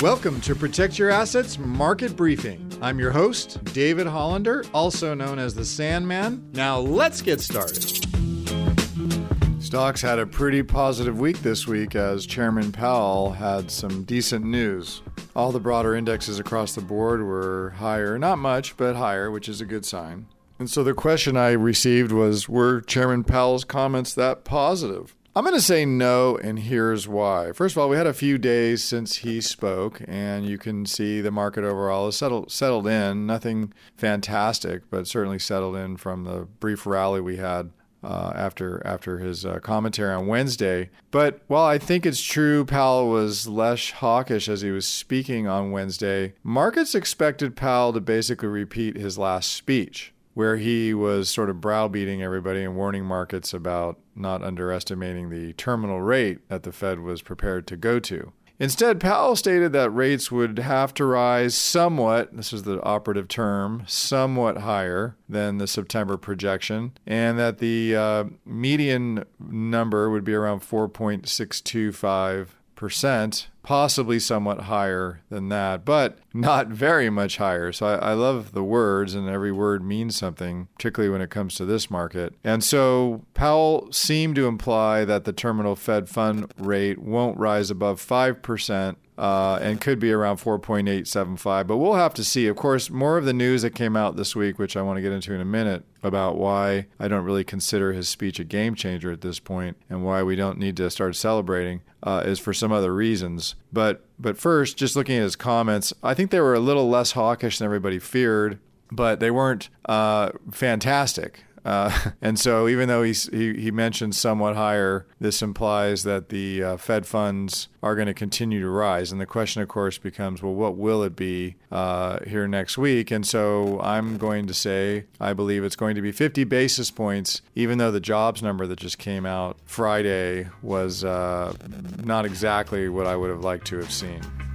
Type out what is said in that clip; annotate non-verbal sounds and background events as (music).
Welcome to Protect Your Assets Market Briefing. I'm your host, David Hollander, also known as the Sandman. Now let's get started. Stocks had a pretty positive week this week as Chairman Powell had some decent news. All the broader indexes across the board were higher, not much, but higher, which is a good sign. And so the question I received was Were Chairman Powell's comments that positive? I'm going to say no, and here's why. First of all, we had a few days since he spoke, and you can see the market overall has settled settled in. Nothing fantastic, but certainly settled in from the brief rally we had uh, after after his uh, commentary on Wednesday. But while I think it's true Powell was less hawkish as he was speaking on Wednesday, markets expected Powell to basically repeat his last speech where he was sort of browbeating everybody and warning markets about not underestimating the terminal rate that the Fed was prepared to go to. Instead, Powell stated that rates would have to rise somewhat, this is the operative term, somewhat higher than the September projection, and that the uh, median number would be around 4.625 percent, possibly somewhat higher than that, but not very much higher. So I, I, love the words, and every word means something, particularly when it comes to this market. And so Powell seemed to imply that the terminal Fed fund rate won't rise above 5% uh, and could be around 4.875. But we'll have to see. Of course, more of the news that came out this week, which I want to get into in a minute, about why I don't really consider his speech a game changer at this point and why we don't need to start celebrating, uh, is for some other reasons. But but first, just looking at his comments, I think they were a little less hawkish than everybody feared, but they weren't uh, fantastic. Uh, (laughs) and so, even though he's, he, he mentioned somewhat higher, this implies that the uh, Fed funds are going to continue to rise. And the question, of course, becomes well, what will it be uh, here next week? And so, I'm going to say I believe it's going to be 50 basis points, even though the jobs number that just came out Friday was uh, not exactly what I would have liked to have seen.